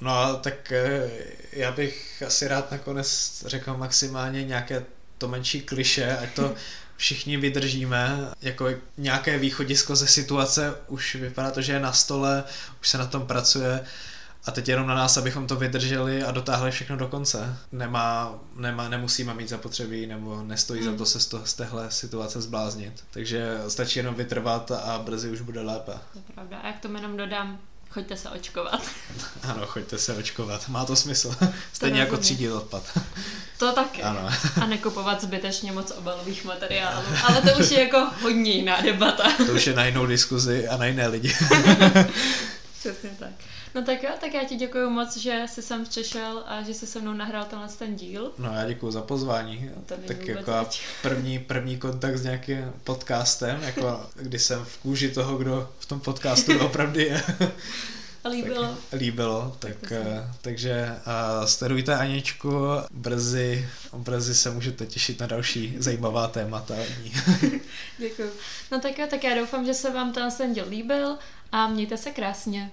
No tak eh, já bych asi rád nakonec řekl maximálně nějaké to menší kliše, ať to všichni vydržíme, jako nějaké východisko ze situace, už vypadá to, že je na stole, už se na tom pracuje a teď jenom na nás, abychom to vydrželi a dotáhli všechno do konce. Nemá, nemá, nemusíme mít zapotřebí nebo nestojí hmm. za to se z, to, z téhle situace zbláznit. Takže stačí jenom vytrvat a brzy už bude lépe. To je pravda. A jak to jenom dodám, Choďte se očkovat. Ano, choďte se očkovat. Má to smysl. Stejně to jako třídit odpad. To taky. Ano. A nekupovat zbytečně moc obalových materiálů. Ale to už je jako hodně jiná debata. To už je na jinou diskuzi a na jiné lidi. Přesně tak. No tak jo, tak já ti děkuji moc, že jsi sem přišel a že jsi se mnou nahrál tenhle ten díl. No já děkuji za pozvání. No, tak jako první, první kontakt s nějakým podcastem, jako když jsem v kůži toho, kdo v tom podcastu opravdu je. A líbilo. Tak, líbilo, tak, tak takže uh, sledujte Aničku, brzy, brzy se můžete těšit na další zajímavá témata. Děkuji. No tak jo, tak já doufám, že se vám ten díl líbil a mějte se krásně.